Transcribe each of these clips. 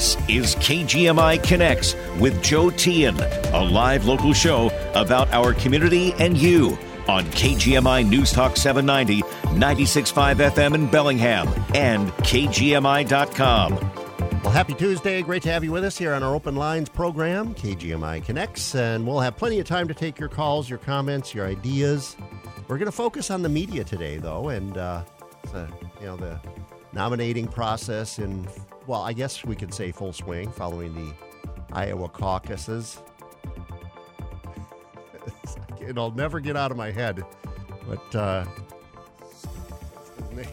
This is KGMI Connects with Joe Teehan, a live local show about our community and you on KGMI News Talk 790, 96.5 FM in Bellingham, and KGMI.com. Well, happy Tuesday. Great to have you with us here on our Open Lines program, KGMI Connects. And we'll have plenty of time to take your calls, your comments, your ideas. We're going to focus on the media today, though, and, uh, you know, the nominating process in, well, I guess we could say full swing following the Iowa caucuses. It'll never get out of my head, but uh,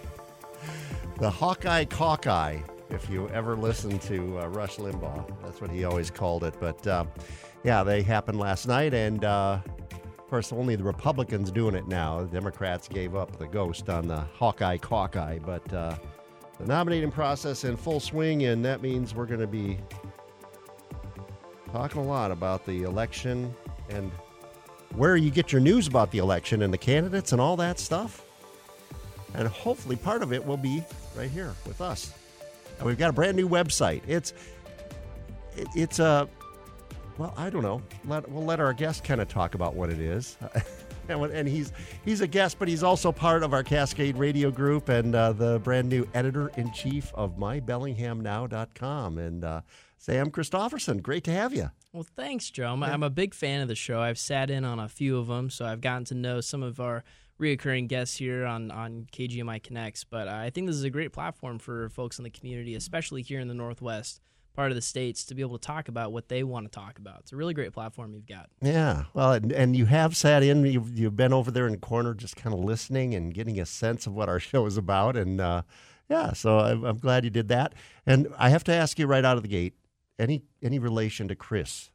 the Hawkeye Cockeye, if you ever listen to uh, Rush Limbaugh, that's what he always called it. But uh, yeah, they happened last night, and uh, of course, only the Republicans doing it now. The Democrats gave up the ghost on the Hawkeye Cockeye, but uh, the nominating process in full swing, and that means we're going to be talking a lot about the election and where you get your news about the election and the candidates and all that stuff. And hopefully, part of it will be right here with us. And we've got a brand new website. It's it, it's a well, I don't know. Let, we'll let our guest kind of talk about what it is. and, and he's he's a guest, but he's also part of our Cascade Radio Group and uh, the brand new editor in chief of MyBellinghamNow.com. And uh, Sam Christofferson, great to have you. Well, thanks, Joe. I'm, I'm a big fan of the show. I've sat in on a few of them, so I've gotten to know some of our reoccurring guests here on, on KGMI Connects. But uh, I think this is a great platform for folks in the community, especially here in the Northwest part of the states to be able to talk about what they want to talk about. It's a really great platform you've got. Yeah, well, and, and you have sat in. You've, you've been over there in the corner, just kind of listening and getting a sense of what our show is about. And uh, yeah, so I'm, I'm glad you did that. And I have to ask you right out of the gate: any any relation to Chris?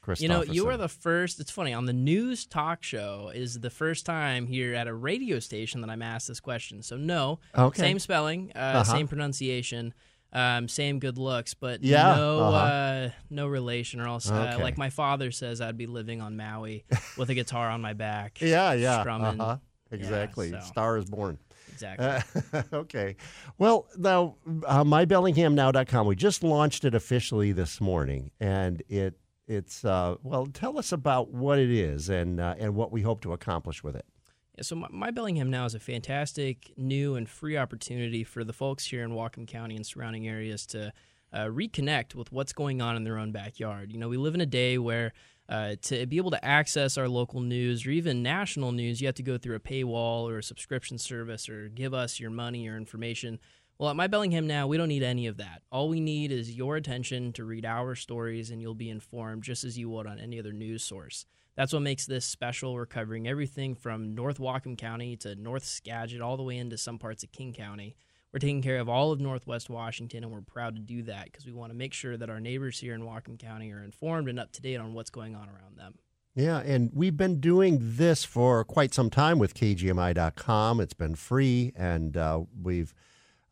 Chris You know, you are the first. It's funny on the news talk show is the first time here at a radio station that I'm asked this question. So no, okay. same spelling, uh, uh-huh. same pronunciation. Um, same good looks, but yeah, no, uh-huh. uh, no relation, or else, uh, okay. like my father says, I'd be living on Maui with a guitar on my back. yeah, yeah, strumming. Uh-huh. Exactly. Yeah, so. Star is born. Exactly. Uh, okay. Well, now, uh, mybellinghamnow.com, we just launched it officially this morning, and it it's uh, well, tell us about what it is and uh, and what we hope to accomplish with it. So my, my, Bellingham now is a fantastic new and free opportunity for the folks here in Whatcom County and surrounding areas to uh, reconnect with what's going on in their own backyard. You know, we live in a day where uh, to be able to access our local news or even national news, you have to go through a paywall or a subscription service or give us your money or information. Well, at My Bellingham Now, we don't need any of that. All we need is your attention to read our stories, and you'll be informed just as you would on any other news source. That's what makes this special. We're covering everything from North Whatcom County to North Skagit, all the way into some parts of King County. We're taking care of all of Northwest Washington, and we're proud to do that because we want to make sure that our neighbors here in Whatcom County are informed and up to date on what's going on around them. Yeah, and we've been doing this for quite some time with KGMI.com. It's been free, and uh, we've.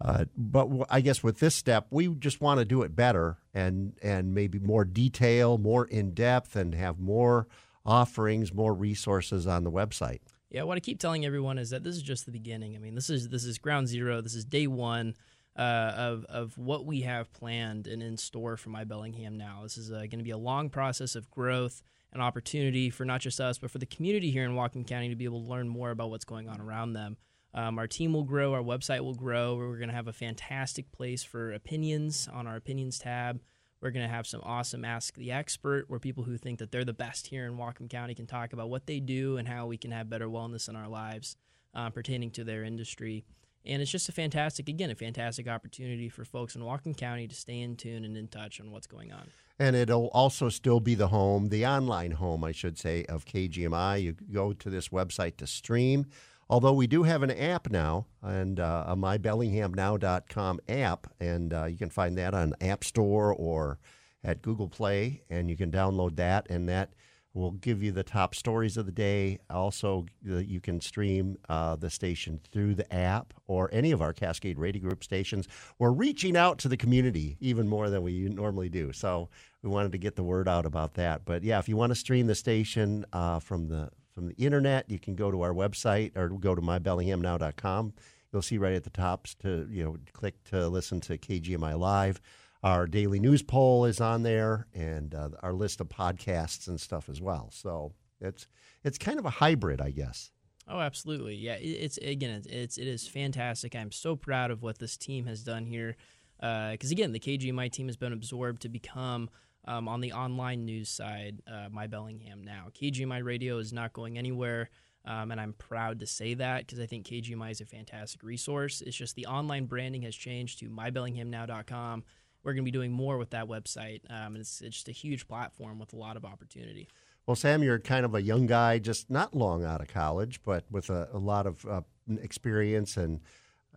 Uh, but I guess with this step, we just want to do it better and and maybe more detail, more in depth, and have more offerings, more resources on the website. Yeah, what I keep telling everyone is that this is just the beginning. I mean, this is this is ground zero. This is day one uh, of of what we have planned and in store for my Bellingham now. This is uh, going to be a long process of growth and opportunity for not just us, but for the community here in Whatcom County to be able to learn more about what's going on around them. Um, our team will grow, our website will grow. We're going to have a fantastic place for opinions on our opinions tab. We're going to have some awesome Ask the Expert, where people who think that they're the best here in Whatcom County can talk about what they do and how we can have better wellness in our lives uh, pertaining to their industry. And it's just a fantastic, again, a fantastic opportunity for folks in Whatcom County to stay in tune and in touch on what's going on. And it'll also still be the home, the online home, I should say, of KGMI. You go to this website to stream. Although we do have an app now, and uh, a mybellinghamnow.com app, and uh, you can find that on App Store or at Google Play, and you can download that, and that will give you the top stories of the day. Also, you can stream uh, the station through the app or any of our Cascade Radio Group stations. We're reaching out to the community even more than we normally do, so we wanted to get the word out about that. But yeah, if you want to stream the station uh, from the from the internet. You can go to our website or go to mybellinghamnow.com. You'll see right at the top to you know click to listen to KGMI live. our daily news poll is on there, and uh, our list of podcasts and stuff as well. So it's it's kind of a hybrid, I guess. Oh, absolutely. Yeah, it's again, it's it is fantastic. I'm so proud of what this team has done here. Because uh, again, the KGMI team has been absorbed to become um, on the online news side, uh, My Bellingham now. KGMI Radio is not going anywhere. Um, and I'm proud to say that because I think KGMI is a fantastic resource. It's just the online branding has changed to mybellinghamnow.com. We're going to be doing more with that website. Um, and it's, it's just a huge platform with a lot of opportunity. Well, Sam, you're kind of a young guy, just not long out of college, but with a, a lot of uh, experience and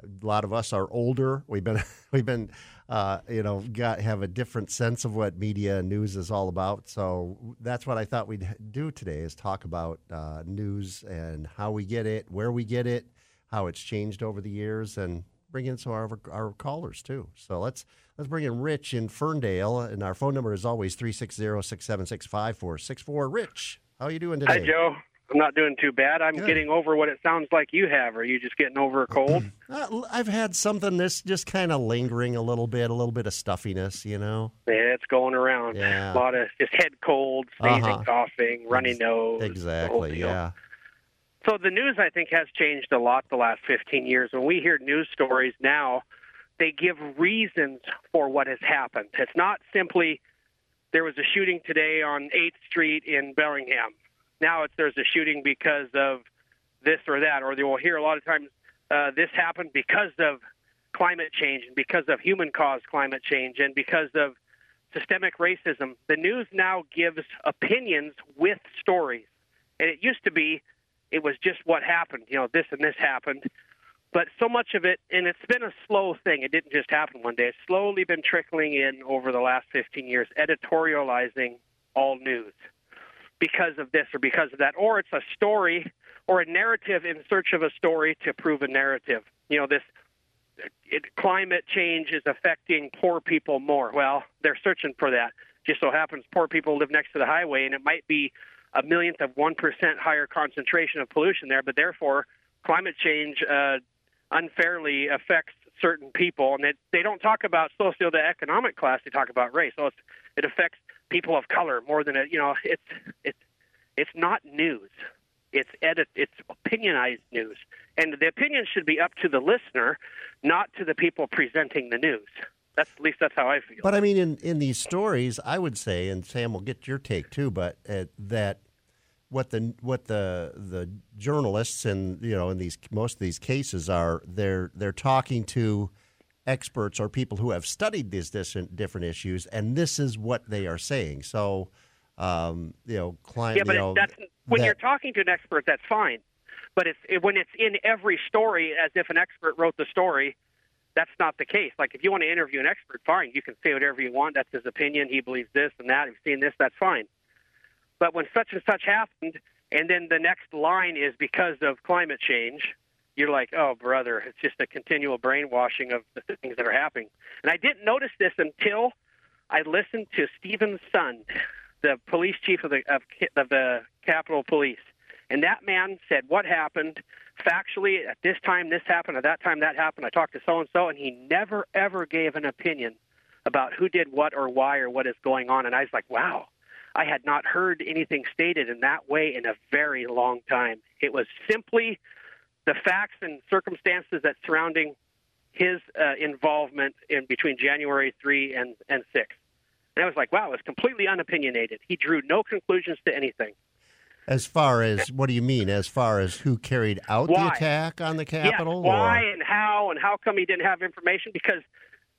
a lot of us are older. We've been we've been uh, you know got have a different sense of what media and news is all about. So that's what I thought we'd do today is talk about uh, news and how we get it, where we get it, how it's changed over the years, and bring in some of our, our callers too. So let's let's bring in Rich in Ferndale, and our phone number is always 360-676-5464. Rich, how are you doing today? Hi, Joe. I'm not doing too bad. I'm Good. getting over what it sounds like you have. Are you just getting over a cold? Uh, I've had something that's just kind of lingering a little bit, a little bit of stuffiness, you know. Yeah, it's going around. Yeah. A lot of just head cold, sneezing, uh-huh. coughing, runny Ex- nose. Exactly. Yeah. So the news, I think, has changed a lot the last 15 years. When we hear news stories now, they give reasons for what has happened. It's not simply there was a shooting today on 8th Street in Bellingham now it's there's a shooting because of this or that, or they will hear a lot of times uh, this happened because of climate change and because of human caused climate change and because of systemic racism. The news now gives opinions with stories. And it used to be it was just what happened, you know, this and this happened. But so much of it, and it's been a slow thing, it didn't just happen one day. It's slowly been trickling in over the last 15 years, editorializing all news because of this or because of that, or it's a story or a narrative in search of a story to prove a narrative. You know, this it, climate change is affecting poor people more. Well, they're searching for that. Just so happens poor people live next to the highway, and it might be a millionth of one percent higher concentration of pollution there, but therefore climate change uh, unfairly affects certain people, and they, they don't talk about socioeconomic class; they talk about race. So it affects people of color more than a you know it's it's it's not news. It's edit it's opinionized news. And the opinion should be up to the listener not to the people presenting the news. That's at least that's how i feel. But i mean in in these stories i would say and sam will get your take too but uh, that what the what the the journalists and you know in these most of these cases are they're they're talking to experts or people who have studied these different issues, and this is what they are saying. So, um, you know, client. Yeah, but you know, that's when that, you're talking to an expert, that's fine. But if, if when it's in every story, as if an expert wrote the story, that's not the case. Like if you want to interview an expert, fine, you can say whatever you want. That's his opinion. He believes this and that. He's seen this. That's fine. But when such and such happened, and then the next line is because of climate change, you're like, oh, brother, it's just a continual brainwashing of the things that are happening. And I didn't notice this until I listened to Steven Sund, the police chief of the of, of the Capitol Police, and that man said what happened factually at this time. This happened at that time. That happened. I talked to so and so, and he never ever gave an opinion about who did what or why or what is going on. And I was like, wow. I had not heard anything stated in that way in a very long time. It was simply the facts and circumstances that surrounding his uh, involvement in between January 3 and, and 6. And I was like, wow, it was completely unopinionated. He drew no conclusions to anything. As far as what do you mean? As far as who carried out why? the attack on the Capitol? Yeah, why or? and how and how come he didn't have information? Because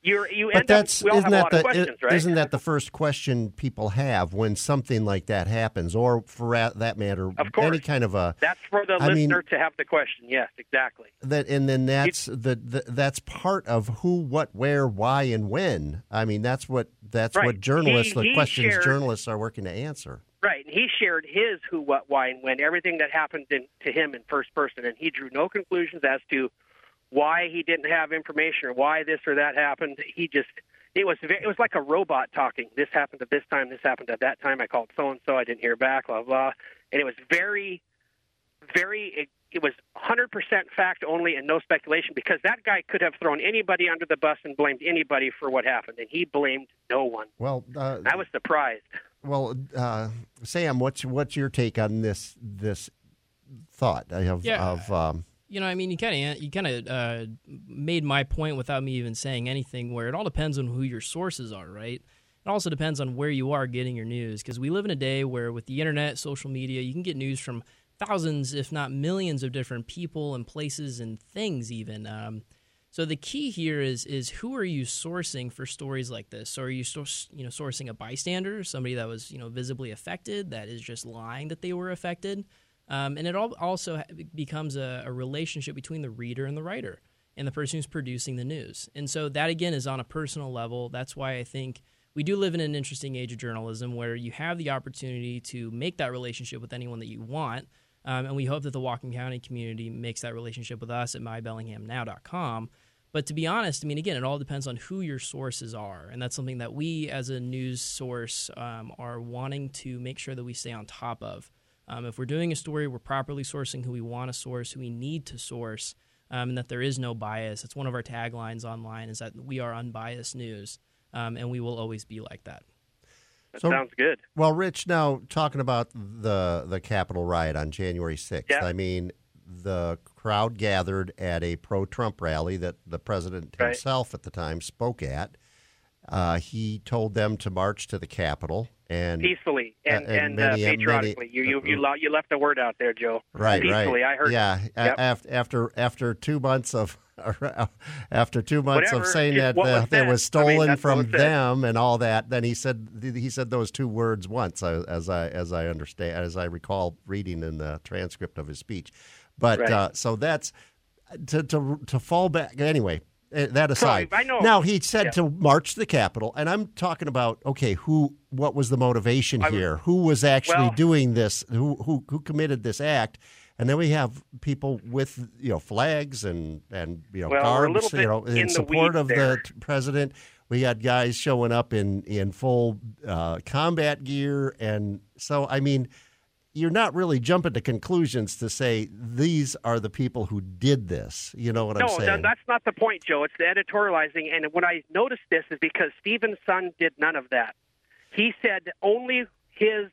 you're, you but that's, up, isn't that the, questions, right? Isn't that the first question people have when something like that happens, or for that matter, of course. any kind of a? That's for the I listener mean, to have the question. Yes, exactly. That and then that's the, the that's part of who, what, where, why, and when. I mean, that's what that's right. what journalists, he, the he questions shared, journalists are working to answer. Right, and he shared his who, what, why, and when, everything that happened in, to him in first person, and he drew no conclusions as to why he didn't have information or why this or that happened. He just it was it was like a robot talking. This happened at this time. This happened at that time. I called so and so. I didn't hear back. Blah blah. And it was very, very it was 100% fact only and no speculation because that guy could have thrown anybody under the bus and blamed anybody for what happened, and he blamed no one. Well, uh, I was surprised. Well, uh, Sam, what's what's your take on this this thought of Yeah. of um, You know, I mean, you kind of you kind of uh, made my point without me even saying anything. Where it all depends on who your sources are, right? It also depends on where you are getting your news because we live in a day where, with the internet, social media, you can get news from thousands, if not millions, of different people and places and things. Even um, so, the key here is is who are you sourcing for stories like this? So, are you source, you know sourcing a bystander, somebody that was you know visibly affected, that is just lying that they were affected? Um, and it all also becomes a, a relationship between the reader and the writer and the person who's producing the news. And so that again is on a personal level. That's why I think we do live in an interesting age of journalism where you have the opportunity to make that relationship with anyone that you want. Um, and we hope that the Whatcom County community makes that relationship with us at mybellinghamnow.com. But to be honest, I mean, again, it all depends on who your sources are. And that's something that we, as a news source, um, are wanting to make sure that we stay on top of. Um, if we're doing a story, we're properly sourcing who we want to source, who we need to source, um, and that there is no bias. It's one of our taglines online is that we are unbiased news, um, and we will always be like that. That So- sounds good. Well, Rich, now talking about the the Capitol riot on January sixth. Yeah. I mean, the crowd gathered at a pro-Trump rally that the president Right. himself at the time spoke at. Uh, he told them to march to the Capitol and Peacefully and, Uh, and and, many- uh, many- patriotically. you you you, lo- you left a word out there, Joe. right, Peacefully. right. I heard. Yeah, Yep. after after after two months of after two months Whatever, of saying that what uh, was that was I mean, stolen from them and all that, then he said he said those two words once, uh, as I as I understand as I recall reading in the transcript of his speech. But Right. uh, so that's to to to fall back anyway. Eh, That aside, I know. now he said Yeah. to march the Capitol, and I'm talking about okay, who, what was the motivation I here? Who was actually Well- doing this? Who who who committed this act? And then we have people with you know flags and and you know Well, we're a carbs, little you know, in, in support weeds of there. the t- president. We had guys showing up in in full uh, combat gear, and so I mean, you're not really jumping to conclusions to say these are the people who did this. You know what No, I'm saying? no, that's not the point, Joe. It's the editorializing. And when I noticed this is because Steven Sund did none of that. He said only his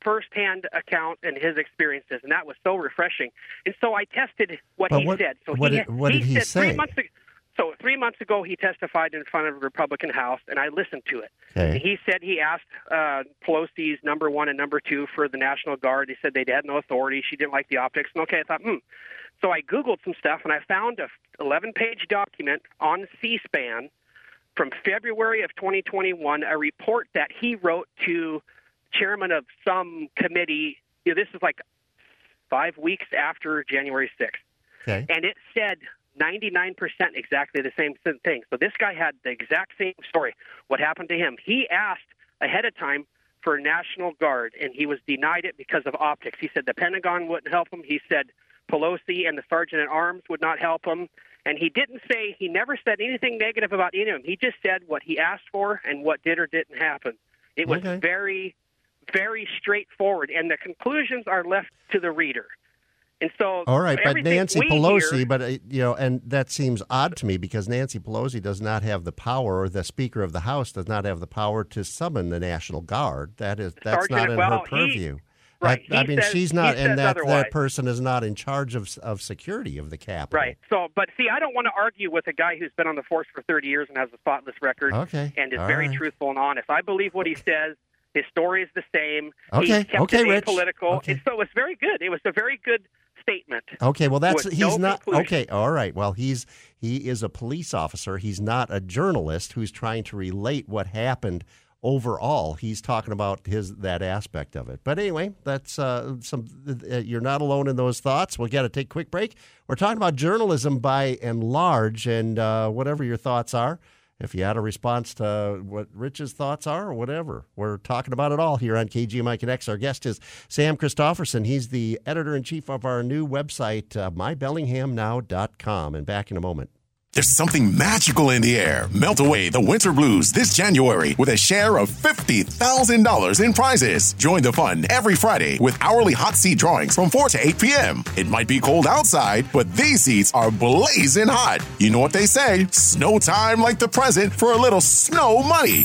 firsthand account and his experiences, and that was so refreshing. And so I tested what But he what- said. So what he, did- what did he said say? Three months ago, so three months ago, he testified in front of the Republican House, and I listened to it. Okay. he said he asked uh, Pelosi's number one and number two for the National Guard. He said they had no authority. She didn't like the optics. And okay, I thought, hmm. So I Googled some stuff and I found a 11 page document on C SPAN from February of 2021, a report that he wrote to chairman of some committee. You know, this is like five weeks after January 6th Okay. and it said 99% exactly the same thing. So this guy had the exact same story. What happened to him? He asked ahead of time for National Guard, and he was denied it because of optics. He said the Pentagon wouldn't help him. He said Pelosi and the Sergeant at Arms would not help him. And he didn't say, he never said anything negative about any of them. He just said what he asked for and what did or didn't happen. It was Okay. very, very straightforward, and the conclusions are left to the reader. And so, All right, but Nancy Pelosi, hear- but uh, you know, and that seems odd to me because Nancy Pelosi does not have the power, or the Speaker of the House does not have the power to summon the National Guard. That is, that's not in well, her he- purview. right, That- I he mean, says- she's not, and that otherwise. that person is not in charge of of security of the Capitol. Right. So, but see, I don't want to argue with a guy who's been on the force for 30 years and has a spotless record Okay. and is All very right. truthful and honest. I believe what he says. His story is the same. Okay, He kept okay, it Rich. apolitical. Okay. And so it was very good. It was a very good statement. Okay, well that's he's no not conclusion. okay. All right, well he's he is a police officer. He's not a journalist who's trying to relate what happened overall. He's talking about his that aspect of it. But anyway, that's uh, some. Uh, you're not alone in those thoughts. We'll got to take a quick break. We're talking about journalism by and large, and uh, whatever your thoughts are. If you had a response to what Rich's thoughts are or whatever, we're talking about it all here on KGMI Connects. Our guest is Sam Christofferson. He's the editor in chief of our new website, uh, mybellinghamnow.com. And back in a moment. There's something magical in the air. Melt away the winter blues this January with a share of $50,000 in prizes. Join the fun every Friday with hourly hot seat drawings from 4 to 8 p.m. It might be cold outside, but these seats are blazing hot. You know what they say snow time like the present for a little snow money.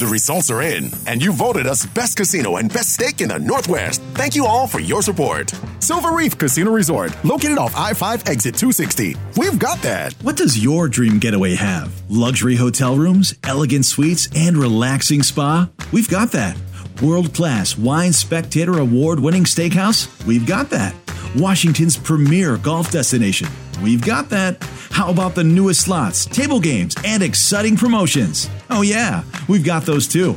The results are in, and you voted us Best Casino and Best Steak in the Northwest. Thank you all for your support. Silver Reef Casino Resort, located off I 5 exit 260. We've got that. What does your dream getaway have? Luxury hotel rooms, elegant suites, and relaxing spa? We've got that. World class wine spectator award winning steakhouse? We've got that. Washington's premier golf destination? We've got that. How about the newest slots, table games, and exciting promotions? Oh, yeah, we've got those too.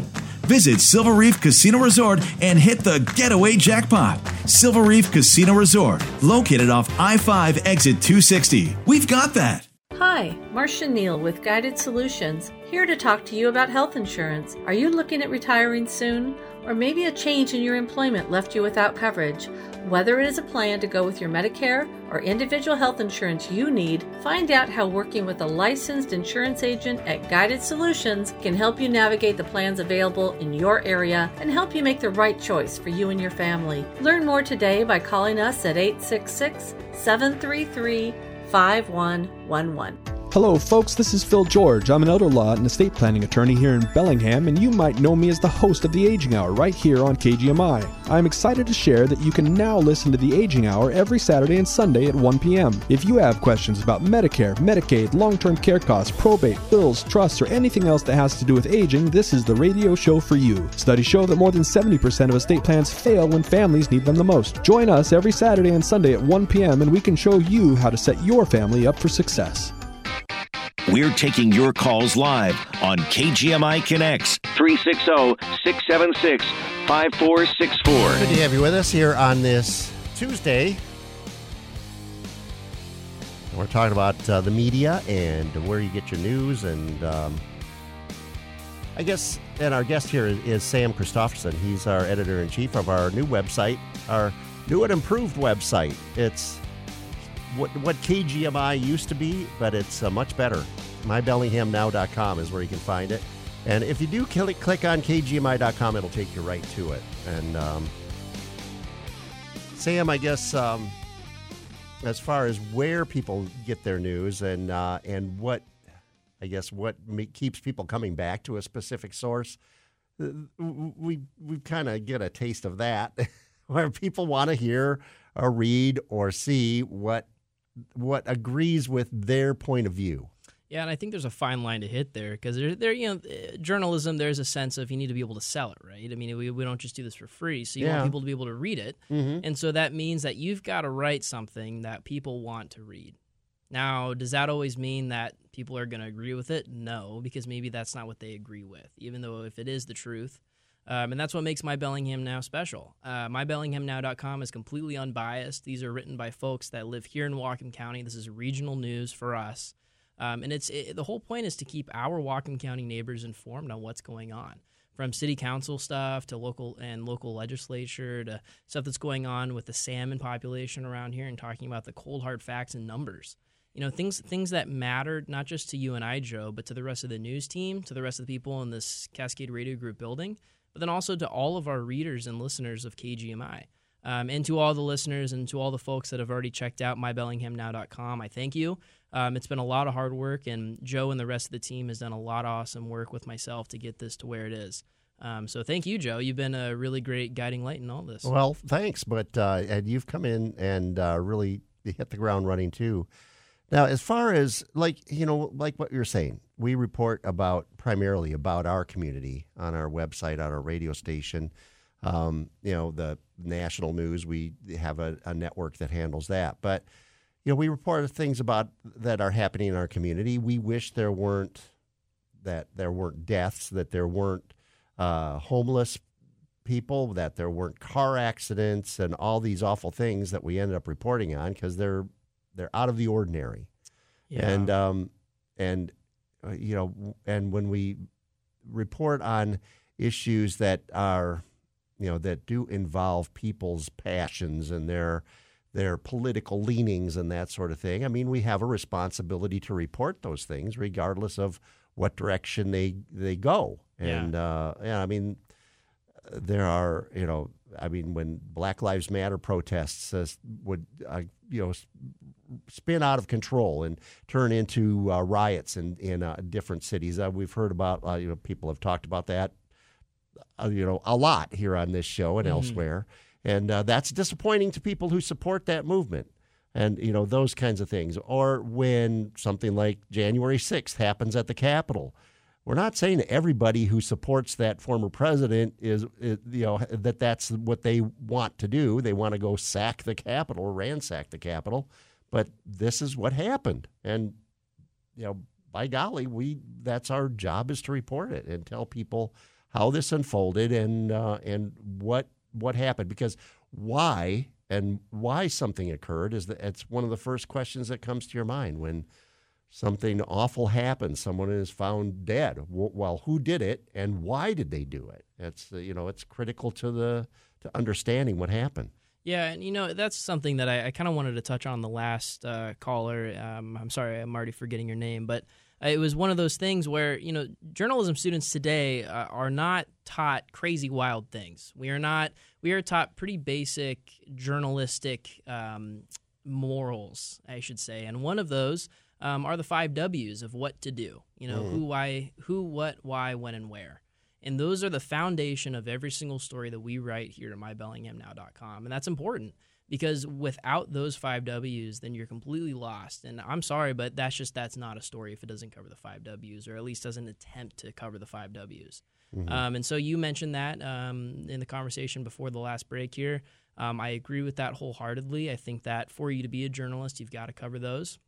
Visit Silver Reef Casino Resort and hit the getaway jackpot. Silver Reef Casino Resort, located off I 5 exit 260. We've got that. Hi, Marcia Neal with Guided Solutions, here to talk to you about health insurance. Are you looking at retiring soon? Or maybe a change in your employment left you without coverage? Whether it is a plan to go with your Medicare or individual health insurance you need, find out how working with a licensed insurance agent at Guided Solutions can help you navigate the plans available in your area and help you make the right choice for you and your family. Learn more today by calling us at 866 733 5111. Hello, folks. This is Phil George. I'm an elder law and estate planning attorney here in Bellingham, and you might know me as the host of the Aging Hour right here on KGMI. I'm excited to share that you can now listen to the Aging Hour every Saturday and Sunday at 1 p.m. If you have questions about Medicare, Medicaid, long term care costs, probate, bills, trusts, or anything else that has to do with aging, this is the radio show for you. Studies show that more than 70% of estate plans fail when families need them the most. Join us every Saturday and Sunday at 1 p.m., and we can show you how to set your family up for success. We're taking your calls live on KGMI Connects 360 676 5464. Good to have you with us here on this Tuesday. We're talking about uh, the media and where you get your news. And um, I guess, and our guest here is, is Sam Christofferson. He's our editor in chief of our new website, our new and improved website. It's what, what KGMI used to be, but it's uh, much better. MyBellinghamNow.com is where you can find it. And if you do click, click on KGMI.com, it'll take you right to it. And um, Sam, I guess um, as far as where people get their news and uh, and what, I guess what keeps people coming back to a specific source, uh, we we kind of get a taste of that, where people want to hear or read or see what what agrees with their point of view. Yeah, and I think there's a fine line to hit there because there, there, you know, eh, journalism. There's a sense of you need to be able to sell it, right? I mean, we, we don't just do this for free, so you Yeah. want people to be able to read it, Mm-hmm. and so that means that you've got to write something that people want to read. Now, does that always mean that people are going to agree with it? No, because maybe that's not what they agree with, even though if it is the truth. Um, and that's what makes My Bellingham Now special. Uh, MyBellinghamNow.com is completely unbiased. These are written by folks that live here in Whatcom County. This is regional news for us. Um, and it's it, the whole point is to keep our Whatcom County neighbors informed on what's going on, from city council stuff to local and local legislature to stuff that's going on with the salmon population around here, and talking about the cold hard facts and numbers. You know things things that matter not just to you and I, Joe, but to the rest of the news team, to the rest of the people in this Cascade Radio Group building, but then also to all of our readers and listeners of KGMI. Um, and to all the listeners and to all the folks that have already checked out mybellinghamnow.com, I thank you. Um, it's been a lot of hard work, and Joe and the rest of the team has done a lot of awesome work with myself to get this to where it is. Um, so thank you, Joe. You've been a really great guiding light in all this. Well, thanks, but uh, and you've come in and uh, really hit the ground running too. Now, as far as like you know, like what you're saying, we report about primarily about our community on our website, on our radio station. Um, you know, the national news. We have a, a network that handles that, but you know, we report things about that are happening in our community. We wish there weren't that there weren't deaths, that there weren't uh, homeless people, that there weren't car accidents, and all these awful things that we ended up reporting on because they're they're out of the ordinary. Yeah. And um, and you know, and when we report on issues that are you know that do involve people's passions and their their political leanings and that sort of thing. I mean, we have a responsibility to report those things, regardless of what direction they they go. And yeah, uh, yeah I mean, there are you know, I mean, when Black Lives Matter protests uh, would uh, you know spin out of control and turn into uh, riots in in uh, different cities, uh, we've heard about you know people have talked about that you know a lot here on this show and mm-hmm. elsewhere. And uh, that's disappointing to people who support that movement and you know those kinds of things. Or when something like January 6th happens at the Capitol. We're not saying everybody who supports that former president is, is, you know that that's what they want to do. They want to go sack the Capitol ransack the Capitol but this is what happened. And you know by golly we that's our job is to report it and tell people how this unfolded and uh, and what what happened. Because why and why something occurred is that it's one of the first questions that comes to your mind when something awful happens someone is found dead. Well who did it and why did they do it? It's you know it's critical to the to understanding what happened yeah, and you know that's something that I, I kind of wanted to touch on the last uh, caller. Um, I'm sorry, I'm already forgetting your name, but it was one of those things where you know journalism students today uh, are not taught crazy wild things we are not we are taught pretty basic journalistic um, morals i should say and one of those um, are the five w's of what to do you know mm. who why who what why when and where and those are the foundation of every single story that we write here at mybellinghamnow.com and that's important because without those five W's, then you're completely lost. And I'm sorry, but that's just that's not a story if it doesn't cover the five W's, or at least doesn't attempt to cover the five W's. Mm-hmm. Um, and so you mentioned that um, in the conversation before the last break here. Um, I agree with that wholeheartedly. I think that for you to be a journalist, you've got to cover those.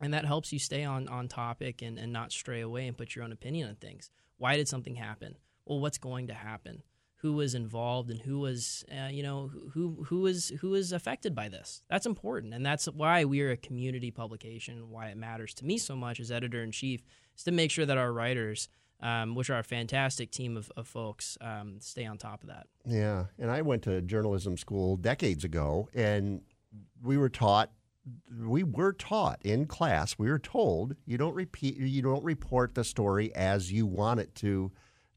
And that helps you stay on, on topic and, and not stray away and put your own opinion on things. Why did something happen? Well, what's going to happen? who was involved and who was uh, you know who who was who was affected by this? That's important. And that's why we are a community publication. Why it matters to me so much as editor in chief is to make sure that our writers um, which are a fantastic team of, of folks um, stay on top of that. Yeah. And i went to journalism school decades ago and we were taught we were taught in class we were told you don't repeat you don't report the story as you want it to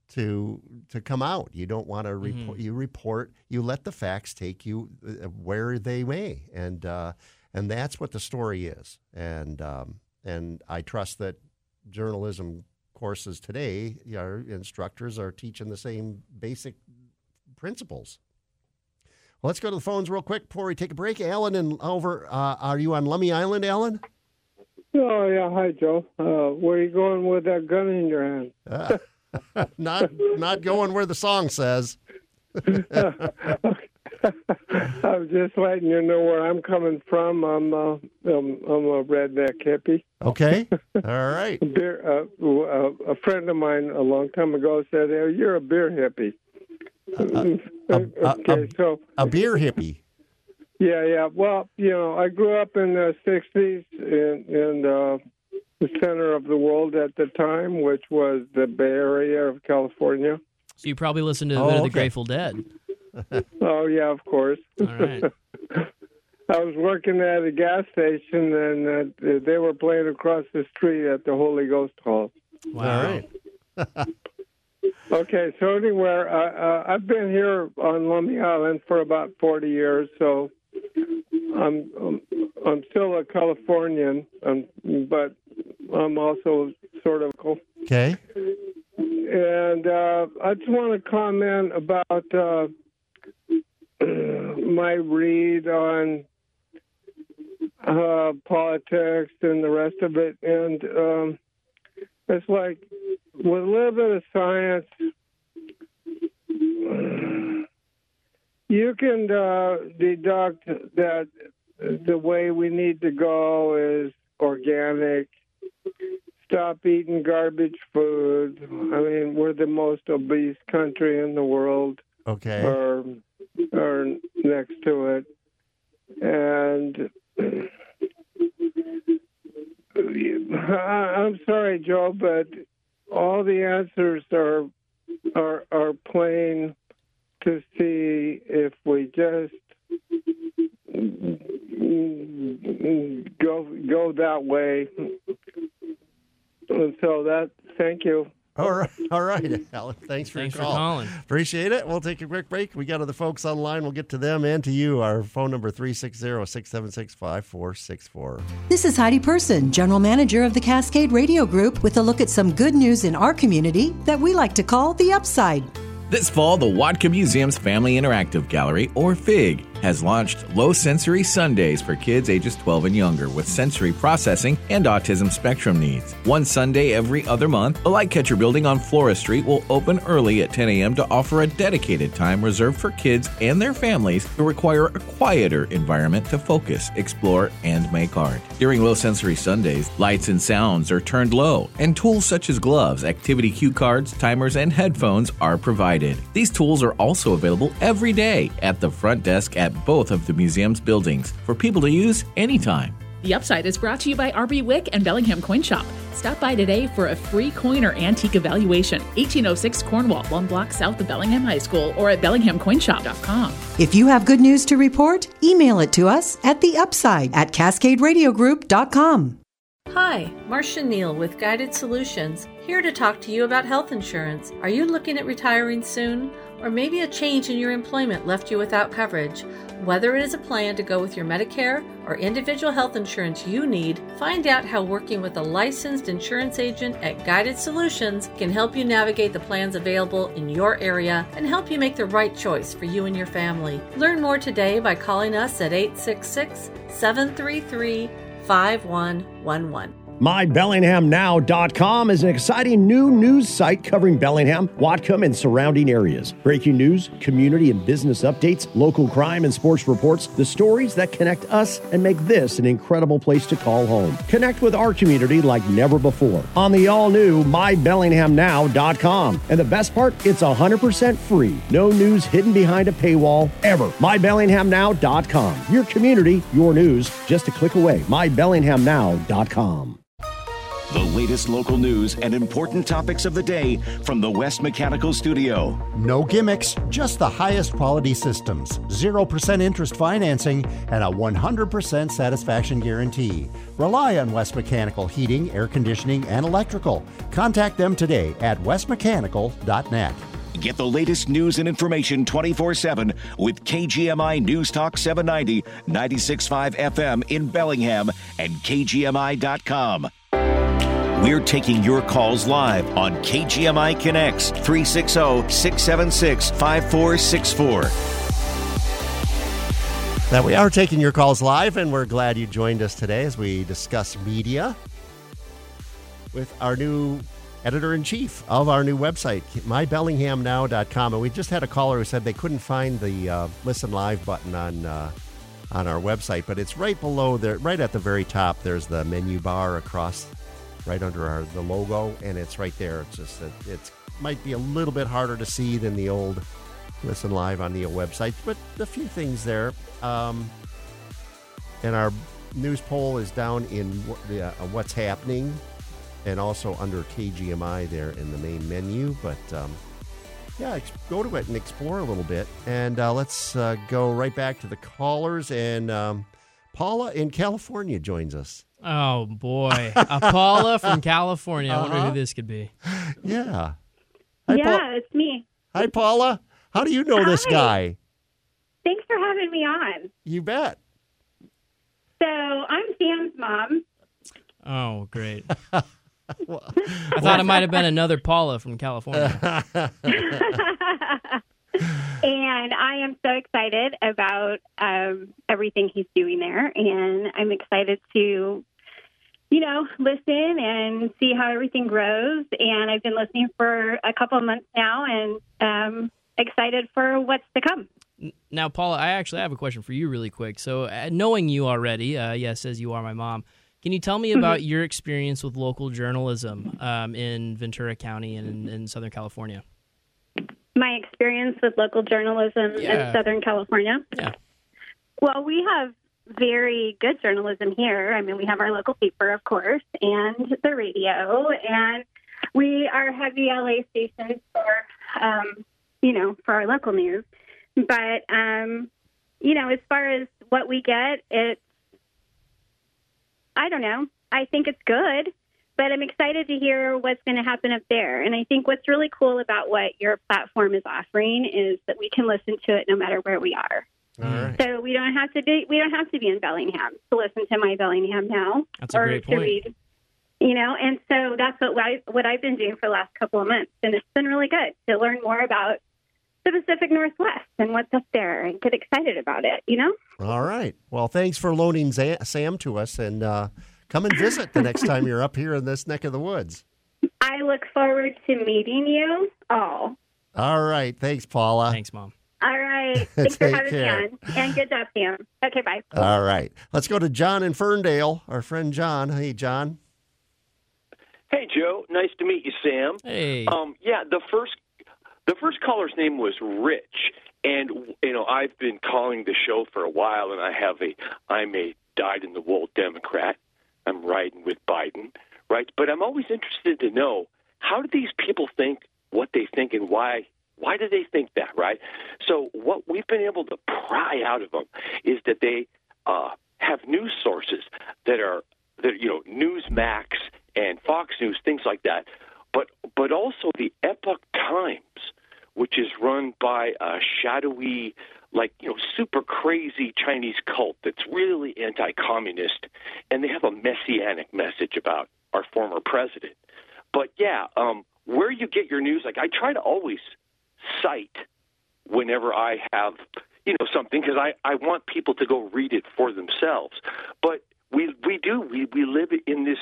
to to come out. You don't want to report. Mm-hmm. You report. You let the facts take you uh, where they may, and uh, and that's what the story is. And um, and I trust that journalism courses today, our instructors are teaching the same basic principles. Well, let's go to the phones real quick before we take a break. Alan and over, uh, are you on Lummi Island, Alan? Oh yeah, hi Joe. Uh, where are you going with that gun in your hand? Not not going where the song says. I was just letting you know where I'm coming from. I'm uh, I'm, I'm a redneck hippie. Okay, all right. beer, uh, uh, a friend of mine a long time ago said, hey, "You're a beer hippie." a, okay, a, so a beer hippie. Yeah, yeah. Well, you know, I grew up in the '60s, and, and uh, the center of the world at the time, which was the Bay Area of California. So you probably listened to a oh, bit of the Grateful Dead. oh yeah, of course. All right. I was working at a gas station, and uh, they were playing across the street at the Holy Ghost Hall. Wow. All right. okay, so anywhere, uh, uh, I've been here on Lummi Island for about 40 years, so I'm I'm, I'm still a Californian, um, but I'm also sort of okay. And uh, I just want to comment about uh, my read on uh, politics and the rest of it, and um, it's like with a little bit of science. You can uh, deduct that the way we need to go is organic. Stop eating garbage food. I mean, we're the most obese country in the world. Okay. Or, or next to it. And I'm sorry, Joe, but all the answers are are are plain to see if we just go go that way. And so that, thank you. All right, all right, Alan. Thanks for Thanks your for calling. Appreciate it. We'll take a quick break. We got other folks online. We'll get to them and to you. Our phone number 360-676-5464. This is Heidi Person, General Manager of the Cascade Radio Group, with a look at some good news in our community that we like to call the upside. This fall, the Whatcom Museum's Family Interactive Gallery, or FIG, has launched Low Sensory Sundays for kids ages 12 and younger with sensory processing and autism spectrum needs. One Sunday every other month, the Lightcatcher building on Flora Street will open early at 10 a.m. to offer a dedicated time reserved for kids and their families who require a quieter environment to focus, explore, and make art. During Low Sensory Sundays, lights and sounds are turned low, and tools such as gloves, activity cue cards, timers, and headphones are provided. These tools are also available every day at the front desk at both of the museum's buildings for people to use anytime. The Upside is brought to you by RB Wick and Bellingham Coin Shop. Stop by today for a free coin or antique evaluation. 1806 Cornwall, one block south of Bellingham High School, or at bellinghamcoinshop.com. If you have good news to report, email it to us at the upside at cascaderadiogroup.com. Hi, Marcia Neal with Guided Solutions, here to talk to you about health insurance. Are you looking at retiring soon? Or maybe a change in your employment left you without coverage? Whether it is a plan to go with your Medicare or individual health insurance you need, find out how working with a licensed insurance agent at Guided Solutions can help you navigate the plans available in your area and help you make the right choice for you and your family. Learn more today by calling us at 866 733 5111. MyBellinghamNow.com is an exciting new news site covering Bellingham, Whatcom, and surrounding areas. Breaking news, community and business updates, local crime and sports reports, the stories that connect us and make this an incredible place to call home. Connect with our community like never before on the all new MyBellinghamNow.com. And the best part, it's 100% free. No news hidden behind a paywall ever. MyBellinghamNow.com. Your community, your news, just a click away. MyBellinghamNow.com. The latest local news and important topics of the day from the West Mechanical Studio. No gimmicks, just the highest quality systems, 0% interest financing, and a 100% satisfaction guarantee. Rely on West Mechanical Heating, Air Conditioning, and Electrical. Contact them today at westmechanical.net. Get the latest news and information 24 7 with KGMI News Talk 790, 96.5 FM in Bellingham, and KGMI.com. We're taking your calls live on KGMI Connects 360 676 5464. That we are taking your calls live, and we're glad you joined us today as we discuss media with our new editor in chief of our new website, mybellinghamnow.com. And we just had a caller who said they couldn't find the uh, listen live button on uh, on our website, but it's right below there, right at the very top. There's the menu bar across, right under our the logo, and it's right there. It's just that it might be a little bit harder to see than the old listen live on the website, but a few things there. Um, and our news poll is down in the, uh, what's happening and also under KGMI there in the main menu. But um, yeah, go to it and explore a little bit. And uh, let's uh, go right back to the callers. And um, Paula in California joins us. Oh boy, a Paula from California. I wonder Uh-huh. who this could be. Yeah. Hi, yeah, Paul- it's me. Hi, Paula. How do you know this guy? Thanks for having me on. You bet. So I'm Sam's mom. Oh, great. I thought it might have been another Paula from California. and I am so excited about um, everything he's doing there. And I'm excited to, you know, listen and see how everything grows. And I've been listening for a couple of months now and um, excited for what's to come. Now, Paula, I actually have a question for you, really quick. So, uh, knowing you already, uh, yes, as you are my mom, can you tell me about your experience with local journalism um, in Ventura County and in, in Southern California? My experience with local journalism Yeah. in Southern California. Yeah. Well, we have very good journalism here. I mean, we have our local paper, of course, and the radio, and we are heavy LA stations for, um, you know, for our local news. But, um, you know, as far as what we get, it's I don't know. I think it's good, but I'm excited to hear what's going to happen up there. And I think what's really cool about what your platform is offering is that we can listen to it no matter where we are. All right. So we don't have to be we don't have to be in Bellingham to listen to my Bellingham now That's a or great to read. You know, and so that's what I what I've been doing for the last couple of months, and it's been really good to learn more about the Pacific Northwest and what's up there, and get excited about it. You know. All right. Well, thanks for loaning Za- Sam to us, and uh, come and visit the next time you're up here in this neck of the woods. I look forward to meeting you all. All right. Thanks, Paula. Thanks, Mom. All right. Thanks for Take having care. me on. And good job, Sam. Okay, bye. All right. Let's go to John in Ferndale, our friend John. Hey, John. Hey, Joe. Nice to meet you, Sam. Hey. Um, yeah, the first the first caller's name was Rich, and you know I've been calling the show for a while, and I have a I'm a dyed in the wool Democrat. I'm riding with Biden, right? But I'm always interested to know how do these people think what they think and why why do they think that, right? So what we've been able to pry out of them is that they uh, have news sources that are that you know Newsmax and Fox News, things like that, but but also the Epoch Times, which is run by a shadowy, like you know, super crazy Chinese cult that's really anti-communist, and they have a messianic message about our former president. But yeah, um, where you get your news, like I try to always cite whenever I have you know something because I I want people to go read it for themselves. But we we do we we live in this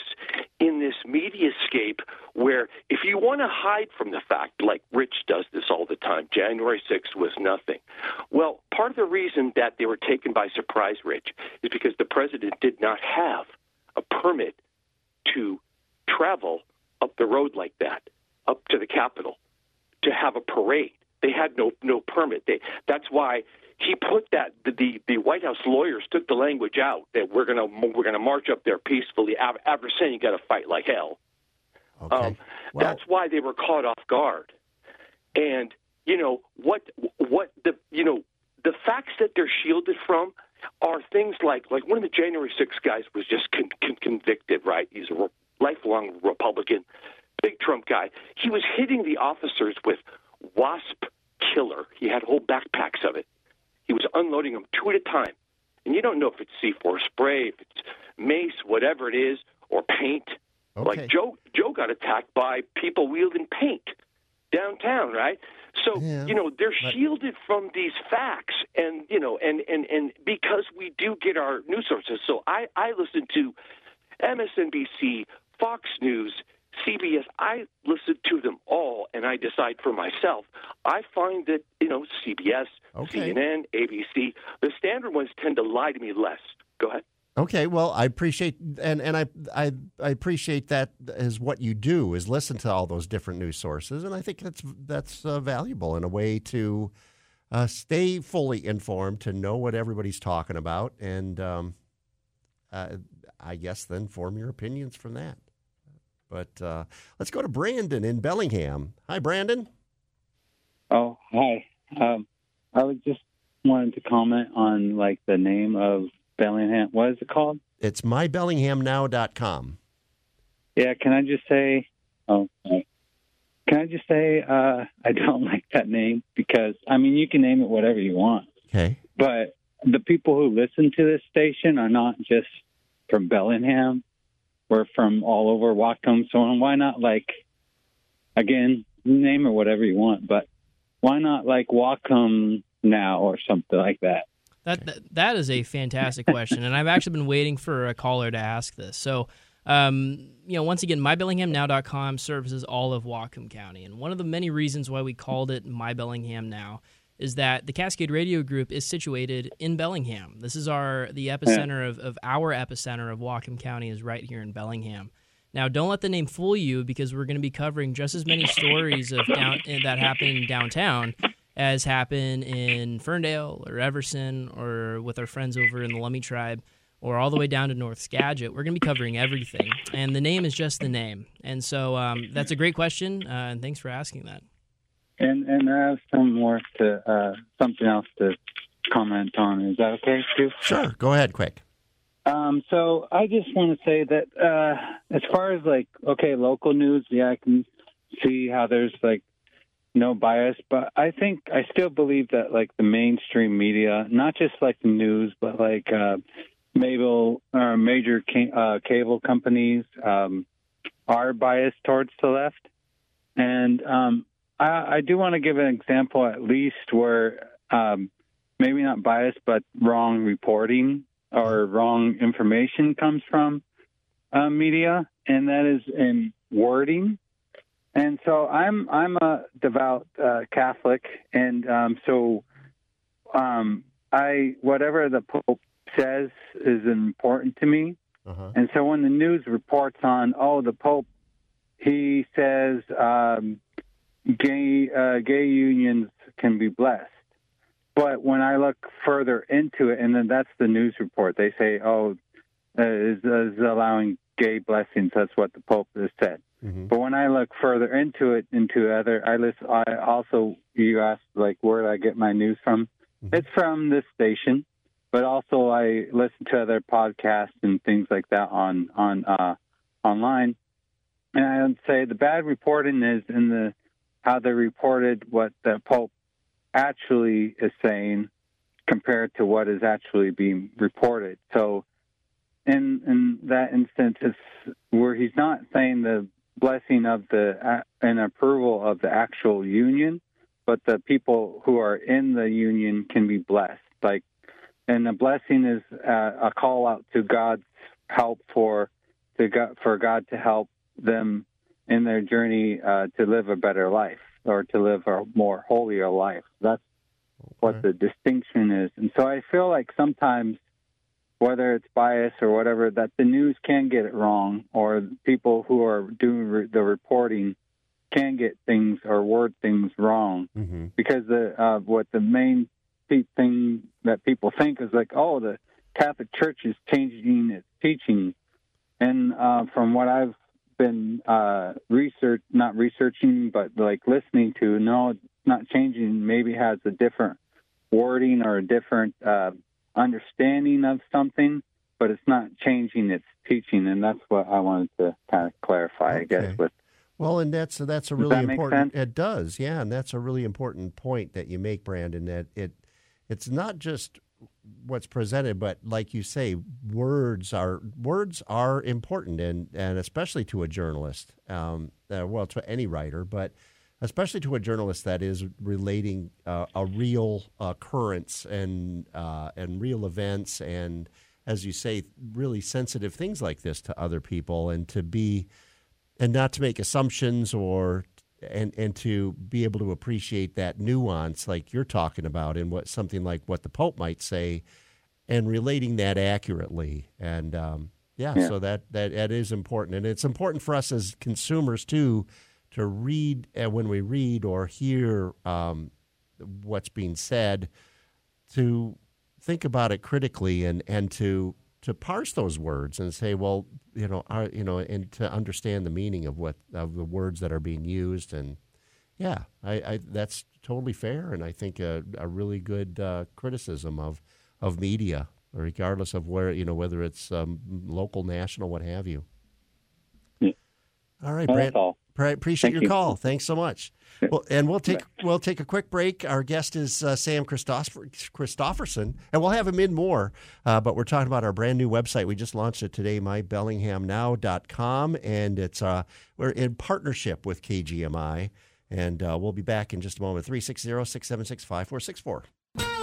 in this mediascape where if you want to hide from the fact, like Rich does this all the time, January 6th was nothing. Well, part of the reason that they were taken by surprise, Rich, is because the president did not have a permit to travel up the road like that, up to the Capitol, to have a parade. They had no no permit. They, that's why he put that the, the White House lawyers took the language out that we're gonna we're gonna march up there peacefully af- after saying you got to fight like hell. Um, that's why they were caught off guard. And you know what what the you know the facts that they're shielded from are things like like one of the January 6 guys was just con- con- convicted, right? He's a re- lifelong Republican, big Trump guy. He was hitting the officers with wasp killer. He had whole backpacks of it. He was unloading them two at a time. And you don't know if it's C4 spray, if it's mace, whatever it is, or paint. Like Joe Joe got attacked by people wielding paint downtown, right? So, you know, they're shielded from these facts and you know, and, and, and because we do get our news sources. So I, I listen to MSNBC, Fox News, CBS, I listen to them all and I decide for myself. I find that, you know, CBS, CNN, ABC, the standard ones tend to lie to me less. Go ahead. Okay, well, I appreciate and and I I I appreciate that is what you do is listen to all those different news sources, and I think that's that's uh, valuable in a way to uh, stay fully informed, to know what everybody's talking about, and um, uh, I guess then form your opinions from that. But uh, let's go to Brandon in Bellingham. Hi, Brandon. Oh, hi. Um, I was just wanted to comment on like the name of Bellingham. What is it called? It's mybellinghamnow.com. Yeah, can I just say? Oh, okay. can I just say uh, I don't like that name because I mean you can name it whatever you want, Okay. but the people who listen to this station are not just from Bellingham. We're from all over Whatcom. So why not like again name or whatever you want, but why not like Whatcom now or something like that? That, that that is a fantastic question, and I've actually been waiting for a caller to ask this. So, um, you know, once again, mybellinghamnow.com services all of Whatcom County, and one of the many reasons why we called it My Bellingham Now is that the Cascade Radio Group is situated in Bellingham. This is our the epicenter of, of our epicenter of Whatcom County is right here in Bellingham. Now, don't let the name fool you because we're going to be covering just as many stories of down, that happen downtown as happen in Ferndale or Everson or with our friends over in the Lummi tribe or all the way down to North Skagit. We're going to be covering everything. And the name is just the name. And so um, that's a great question. Uh, and thanks for asking that. And and I have some more to uh, something else to comment on. Is that okay too? Sure. Go ahead, quick. Um, so I just want to say that uh, as far as like okay, local news, yeah, I can see how there's like no bias, but I think I still believe that like the mainstream media, not just like the news, but like uh, Mabel or major ca- uh, cable companies um, are biased towards the left, and um, I, I do want to give an example at least where um, maybe not biased, but wrong reporting or wrong information comes from uh, media, and that is in wording. And so I'm I'm a devout uh, Catholic, and um, so um, I whatever the Pope says is important to me. Uh-huh. And so when the news reports on oh the Pope, he says um, gay uh, gay unions can be blessed. But when I look further into it, and then that's the news report, they say, oh, uh, is, is allowing gay blessings. That's what the Pope has said. Mm-hmm. But when I look further into it, into other, I listen. I also you asked like where do I get my news from? It's from this station, but also I listen to other podcasts and things like that on on uh, online. And I would say the bad reporting is in the how they reported what the Pope actually is saying compared to what is actually being reported. So in in that instance, it's where he's not saying the blessing of the and approval of the actual union, but the people who are in the union can be blessed. Like, and the blessing is uh, a call out to God's help for to God, for God to help them in their journey uh, to live a better life or to live a more holier life. That's what the distinction is. And so I feel like sometimes whether it's bias or whatever, that the news can get it wrong, or people who are doing re- the reporting can get things or word things wrong Mm-hmm. because the uh, what the main thing that people think is like, oh, the Catholic Church is changing its teaching, and uh, from what I've been uh, research, not researching, but like listening to, no, it's not changing. Maybe has a different wording or a different uh, understanding of something, but it's not changing its teaching, and that's what I wanted to kind of clarify, I guess, with Well, and that's that's a really that important. It does, yeah, and that's a really important point that you make, Brandon. That it it's not just what's presented, but like you say, words are words are important, and and especially to a journalist, um, uh, well, to any writer, but especially to a journalist that is relating uh, a real occurrence and uh, and real events, and as you say, really sensitive things like this to other people, and to be and not to make assumptions or and and to be able to appreciate that nuance like you're talking about in what something like what the pope might say and relating that accurately and um, yeah, Yeah. so that, that that is important and it's important for us as consumers too to read uh, when we read or hear um, what's being said to think about it critically and and to to parse those words and say, well, you know, are, you know, and to understand the meaning of what of the words that are being used, and yeah, I, I that's totally fair, and I think a, a really good uh, criticism of of media, regardless of where you know whether it's um, local, national, what have you. All right, that's all. Pre- Appreciate Thank your you. call. Thanks so much. Well, and we'll take we'll take a quick break. Our guest is uh, Sam Christopher, Christofferson, and we'll have him in more. Uh, but we're talking about our brand new website. We just launched it today, mybellinghamnow.com, and it's uh, we're in partnership with KGMI. And uh, we'll be back in just a moment. 360 676 5464.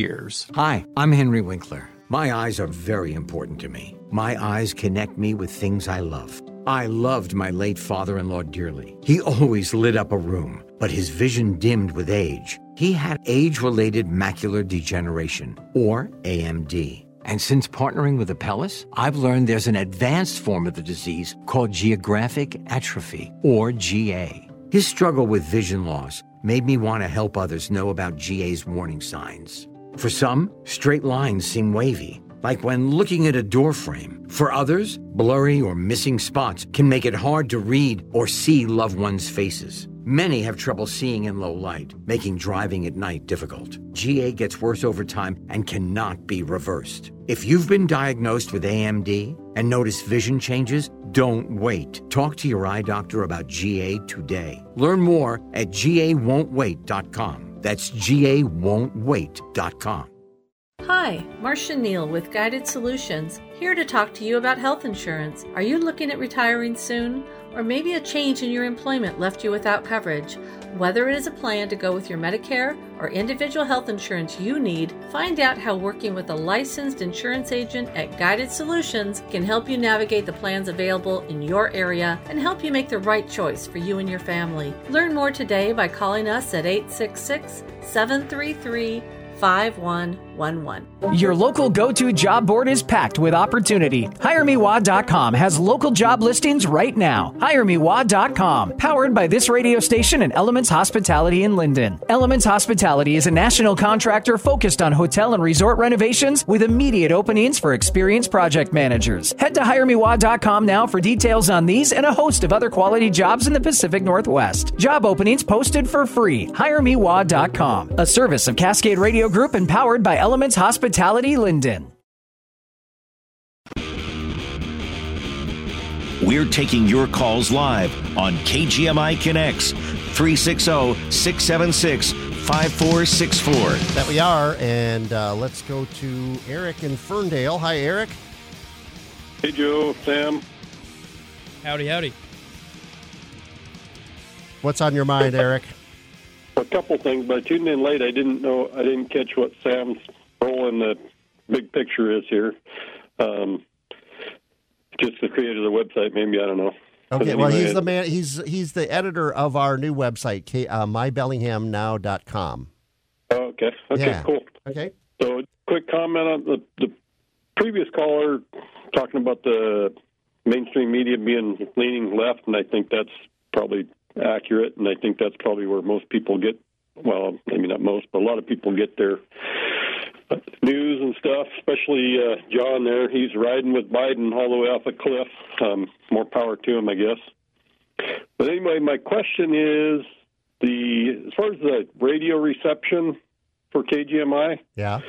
years. Hi, I'm Henry Winkler. My eyes are very important to me. My eyes connect me with things I love. I loved my late father in law dearly. He always lit up a room, but his vision dimmed with age. He had age related macular degeneration, or AMD. And since partnering with Apellis, I've learned there's an advanced form of the disease called geographic atrophy, or GA. His struggle with vision loss made me want to help others know about GA's warning signs. For some, straight lines seem wavy, like when looking at a doorframe. For others, blurry or missing spots can make it hard to read or see loved ones' faces. Many have trouble seeing in low light, making driving at night difficult. GA gets worse over time and cannot be reversed. If you've been diagnosed with AMD and notice vision changes, don't wait. Talk to your eye doctor about GA today. Learn more at gawon'twait.com. That's gawon'twait.com. Hi, Marcia Neal with Guided Solutions, here to talk to you about health insurance. Are you looking at retiring soon? Or maybe a change in your employment left you without coverage? Whether it is a plan to go with your Medicare or individual health insurance you need, find out how working with a licensed insurance agent at Guided Solutions can help you navigate the plans available in your area and help you make the right choice for you and your family. Learn more today by calling us at 866 733 5111. Your local go to job board is packed with opportunity. HireMeWa.com has local job listings right now. HireMeWa.com, powered by this radio station and Elements Hospitality in Lynden. Elements Hospitality is a national contractor focused on hotel and resort renovations with immediate openings for experienced project managers. Head to HireMeWa.com now for details on these and a host of other quality jobs in the Pacific Northwest. Job openings posted for free. HireMeWa.com, a service of Cascade Radio Group and powered by Elements Hospitality Lynden. We're taking your calls live on KGMI Connects 360 676 5464. That we are. And uh, let's go to Eric in Ferndale. Hi, Eric. Hey, Joe, Sam. Howdy, howdy. What's on your mind, Eric? Couple things, but I tuned in late. I didn't know, I didn't catch what Sam's role in the big picture is here. Um, just the creator of the website, maybe I don't know. Okay, well, he's the man. He's he's the editor of our new website, K, uh, mybellinghamnow.com. Oh, okay. Okay. Yeah. Cool. Okay. So, quick comment on the the previous caller talking about the mainstream media being leaning left, and I think that's probably accurate, and I think that's probably where most people get. Well, maybe not most, but a lot of people get their news and stuff. Especially uh, John there, he's riding with Biden all the way off a cliff. Um, more power to him, I guess. But anyway, my question is the as far as the radio reception for KGMI Yeah.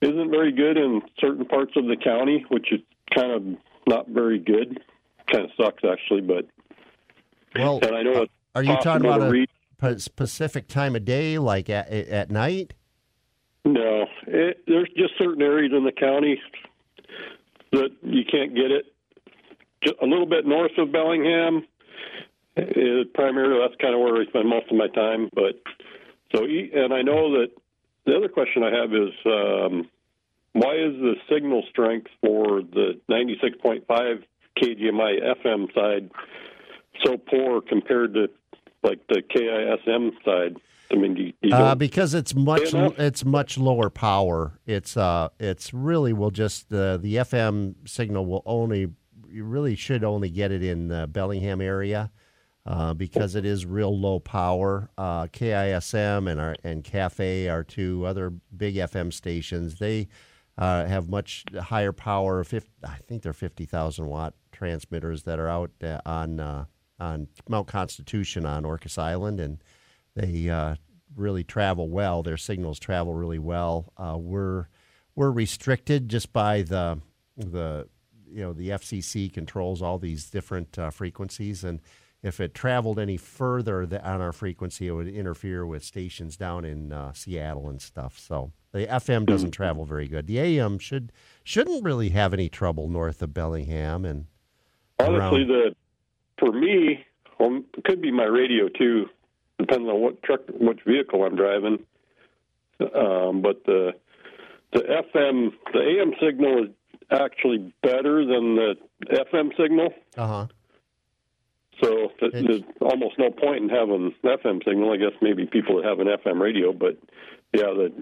isn't very good in certain parts of the county, which is kind of not very good. Kind of sucks actually, but Well, and I know uh, it's Are you talking about a specific time of day, like at at night? No, it, there's just certain areas in the county that you can't get it. Just a little bit north of Bellingham, is primarily that's kind of where I spend most of my time. But so, and I know that the other question I have is um, why is the signal strength for the 96.5 KGMI FM side so poor compared to like the KISM side? I mean, you, you Uh, because it's much it's much lower power. It's uh it's really will just uh, the FM signal will only you really should only get it in the Bellingham area uh, because it is real low power. Uh, KISM and our and KAFE are two other big FM stations. They uh, have much higher power. 50, I think they're fifty thousand watt transmitters that are out uh, on uh, on Mount Constitution on Orcas Island and they uh, really travel well. Their signals travel really well. Uh, we're we're restricted just by the the you know the FCC controls all these different uh, frequencies, and if it traveled any further on our frequency, it would interfere with stations down in uh, Seattle and stuff. So the FM doesn't travel very good. The AM should shouldn't really have any trouble north of Bellingham and honestly, around. the for me, well, it could be my radio too, depending on what truck, which vehicle I'm driving. Um, but the the FM, the AM signal is actually better than the FM signal. Uh huh. So th- there's almost no point in having an FM signal. I guess maybe people that have an FM radio, but yeah, the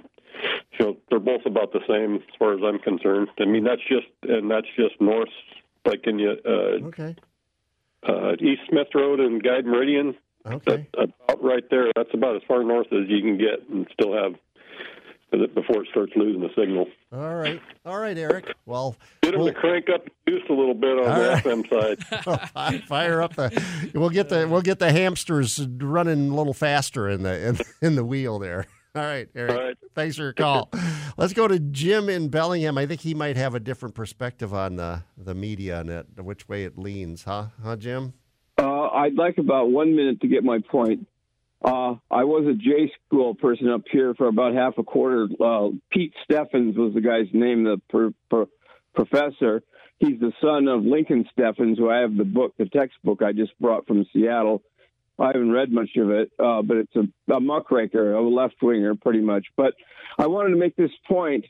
you know they're both about the same as far as I'm concerned. I mean that's just and that's just north, like in you uh, okay. Uh, East Smith Road and Guide Meridian. Okay. That's about right there. That's about as far north as you can get and still have before it starts losing the signal. All right, all right, Eric. Well, Get them to crank up the juice a little bit on the right. FM side. fire up the. We'll get the we'll get the hamsters running a little faster in the in, in the wheel there. All right, Eric. Thanks for your call. Let's go to Jim in Bellingham. I think he might have a different perspective on the the media and it, which way it leans, huh? Huh, Jim? Uh, I'd like about one minute to get my point. Uh, I was a J school person up here for about half a quarter. Uh, Pete Steffens was the guy's name, the per, per, professor. He's the son of Lincoln Steffens, who I have the book, the textbook I just brought from Seattle. I haven't read much of it, uh, but it's a, a muckraker, a left winger, pretty much. But I wanted to make this point.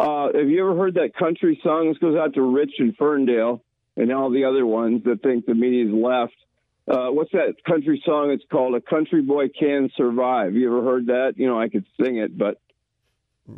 Uh, have you ever heard that country song? This goes out to Rich and Ferndale and all the other ones that think the media's left. Uh, what's that country song? It's called "A Country Boy Can Survive." You ever heard that? You know, I could sing it, but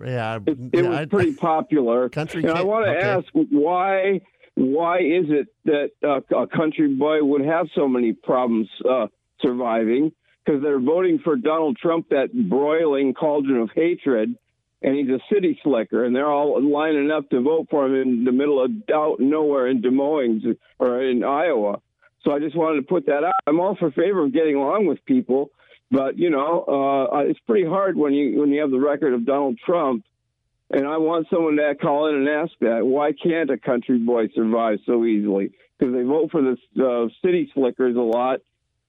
Yeah, it, it yeah, was I- pretty popular. Country and I want to okay. ask why why is it that uh, a country boy would have so many problems uh, surviving? Because they're voting for Donald Trump, that broiling cauldron of hatred, and he's a city slicker, and they're all lining up to vote for him in the middle of doubt nowhere in Des Moines or in Iowa. So I just wanted to put that out. I'm all for favor of getting along with people, but you know, uh, it's pretty hard when you when you have the record of Donald Trump. And I want someone to call in and ask that. Why can't a country boy survive so easily? Because they vote for the uh, city slickers a lot,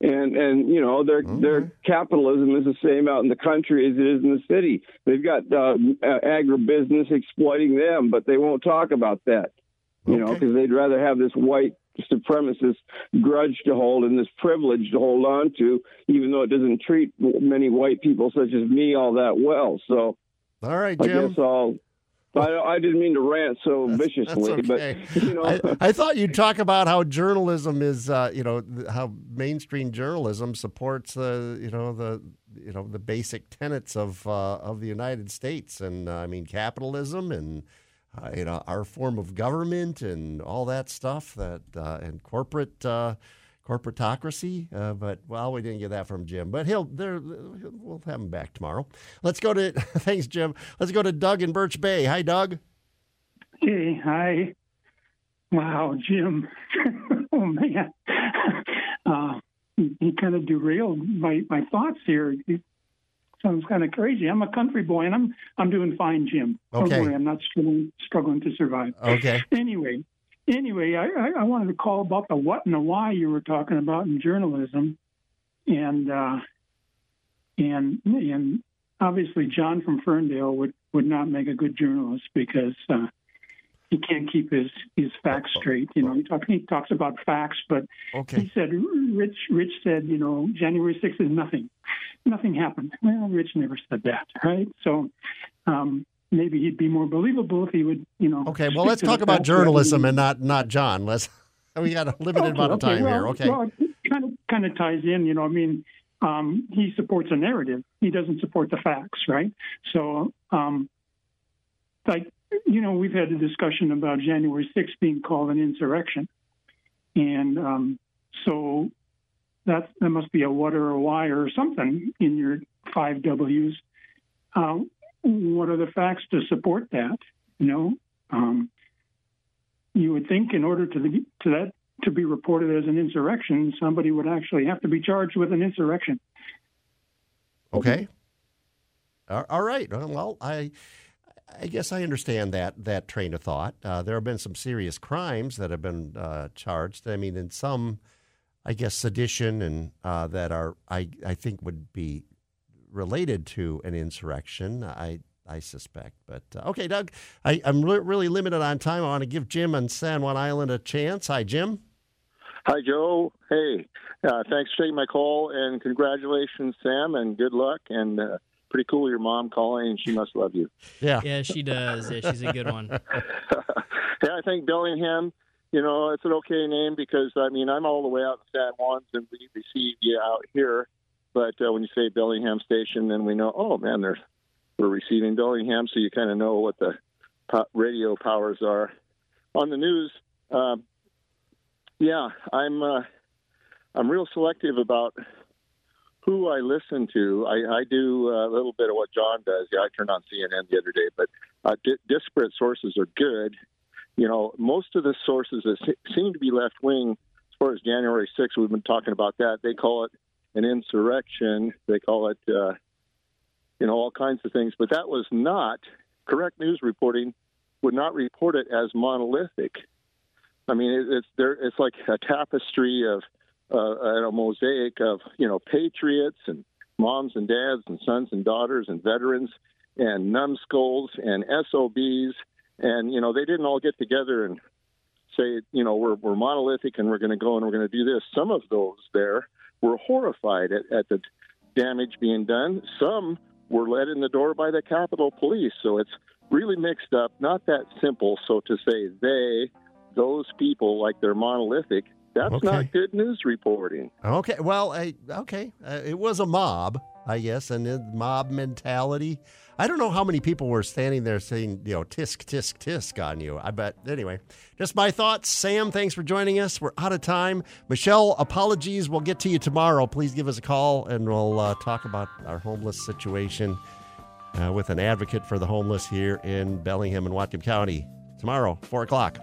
and and you know their their capitalism is the same out in the country as it is in the city. They've got uh, agribusiness exploiting them, but they won't talk about that. You know, because they'd rather have this white supremacist grudge to hold and this privilege to hold on to, even though it doesn't treat many white people such as me all that well. So, all right, I Jim. guess I'll. I, I didn't mean to rant so viciously, That's okay. but you know, I, I thought you'd talk about how journalism is, uh, you know, how mainstream journalism supports, uh, you know, the, you know, the basic tenets of uh, of the United States, and uh, I mean capitalism and. Uh, you know our form of government and all that stuff that uh, and corporate uh, corporatocracy. Uh, but well, we didn't get that from Jim. But he'll there. We'll have him back tomorrow. Let's go to thanks, Jim. Let's go to Doug in Birch Bay. Hi, Doug. Hey, hi. Wow, Jim. oh man, uh, he, he kind of derailed my my thoughts here. It sounds kind of crazy. I'm a country boy, and I'm I'm doing fine, Jim. Don't Okay. worry, I'm not struggling struggling to survive. Okay. Anyway, anyway, I, I, I wanted to call about the what and the why you were talking about in journalism, and uh, and and obviously John from Ferndale would would not make a good journalist because uh, he can't keep his his facts straight. You know, he, talk, he talks about facts, but Okay. he said Rich Rich said you know January sixth is nothing, nothing happened. Well, Rich never said that, right? So. Um, Maybe he'd be more believable if he would, you know. Okay, well, let's talk about journalism and not not John. Let's we got a limited amount of time well, here. Okay. Well, it kind of kind of ties in. You know, I mean, um, he supports a narrative. He doesn't support the facts, right? So, um, like, you know, we've had a discussion about January 6th being called an insurrection, and um, so that that must be a what or a why or something in your five W's. Uh, what are the facts to support that? You know, um, you would think in order to the, to that to be reported as an insurrection, somebody would actually have to be charged with an insurrection. Okay. All right. Well, I I guess I understand that that train of thought. Uh, there have been some serious crimes that have been uh, charged. I mean, in some, I guess, sedition and uh, that are I I think would be related to an insurrection. I I suspect. But uh, okay, Doug, I, I'm re- really limited on time. I want to give Jim on San Juan Island a chance. Hi, Jim. Hi, Joe. Hey, uh, thanks for taking my call and congratulations, Sam, and good luck. And uh, pretty cool your mom calling, and she must love you. Yeah. Yeah, she does. Yeah, she's a good one. yeah, I think Bellingham, you know, it's an okay name because, I mean, I'm all the way out in San Juan and we receive you out here. But uh, when you say Bellingham Station, then we know, oh, man, there's we're receiving Bellingham, so you kind of know what the radio powers are. On the news, uh, yeah, I'm uh, I'm real selective about who I listen to. I, I do a little bit of what John does. Yeah, I turned on CNN the other day, but uh, di- disparate sources are good. You know, most of the sources that se- seem to be left wing, as far as January 6th, we've been talking about that. They call it an insurrection. They call it, uh, you know, all kinds of things. But that was not correct news reporting. Would not report it as monolithic. I mean, it, it's there. It's like a tapestry of uh, a mosaic of you know patriots and moms and dads and sons and daughters and veterans and numbskulls and SOBs and you know they didn't all get together and say you know we're we're monolithic and we're going to go and we're going to do this. Some of those there were horrified at, at the damage being done. Some were let in the door by the Capitol Police. So it's really mixed up. Not that simple. So to say they, those people, like they're monolithic, that's Okay. not good news reporting. Okay, well, I, okay, uh, it was a mob, I guess, and mob mentality. I don't know how many people were standing there saying, you know, tisk, tisk, tisk on you. I bet. Anyway, just my thoughts. Sam, thanks for joining us. We're out of time. Michelle, apologies. We'll get to you tomorrow. Please give us a call and we'll uh, talk about our homeless situation uh, with an advocate for the homeless here in Bellingham and Whatcom County tomorrow, 4 o'clock.